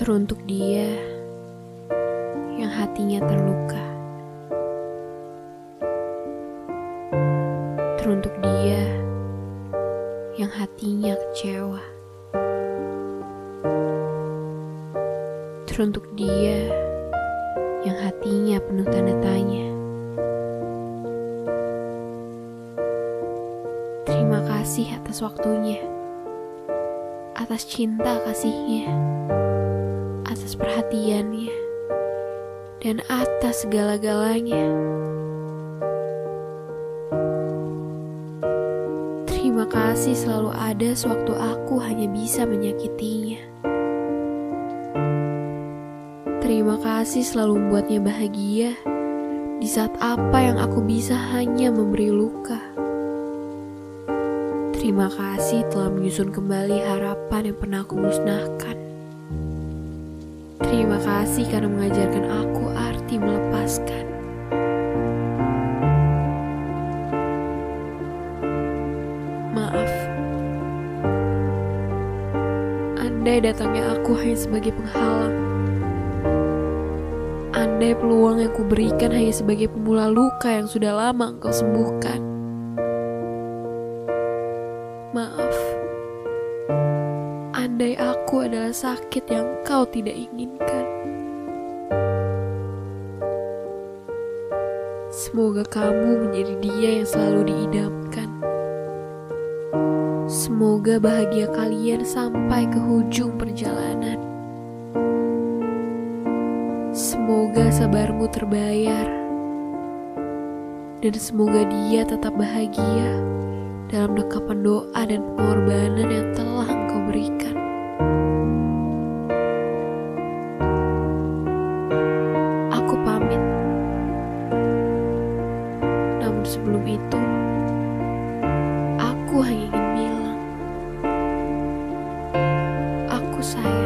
Teruntuk dia yang hatinya terluka. Teruntuk dia yang hatinya kecewa. Teruntuk dia yang hatinya penuh tanda tanya. Terima kasih atas waktunya, atas cinta kasihnya atas perhatiannya, dan atas segala-galanya. Terima kasih selalu ada sewaktu aku hanya bisa menyakitinya. Terima kasih selalu membuatnya bahagia di saat apa yang aku bisa hanya memberi luka. Terima kasih telah menyusun kembali harapan yang pernah aku musnahkan. Terima kasih karena mengajarkan aku arti melepaskan. Maaf. Andai datangnya aku hanya sebagai penghalang. Andai peluang yang kuberikan hanya sebagai pemula luka yang sudah lama engkau sembuhkan. Maaf. Andai aku adalah sakit yang kau tidak inginkan. Semoga kamu menjadi dia yang selalu diidamkan. Semoga bahagia kalian sampai ke ujung perjalanan. Semoga sabarmu terbayar. Dan semoga dia tetap bahagia dalam dekapan doa dan pengorbanan yang telah engkau berikan. Hanya ingin bilang, aku sayang.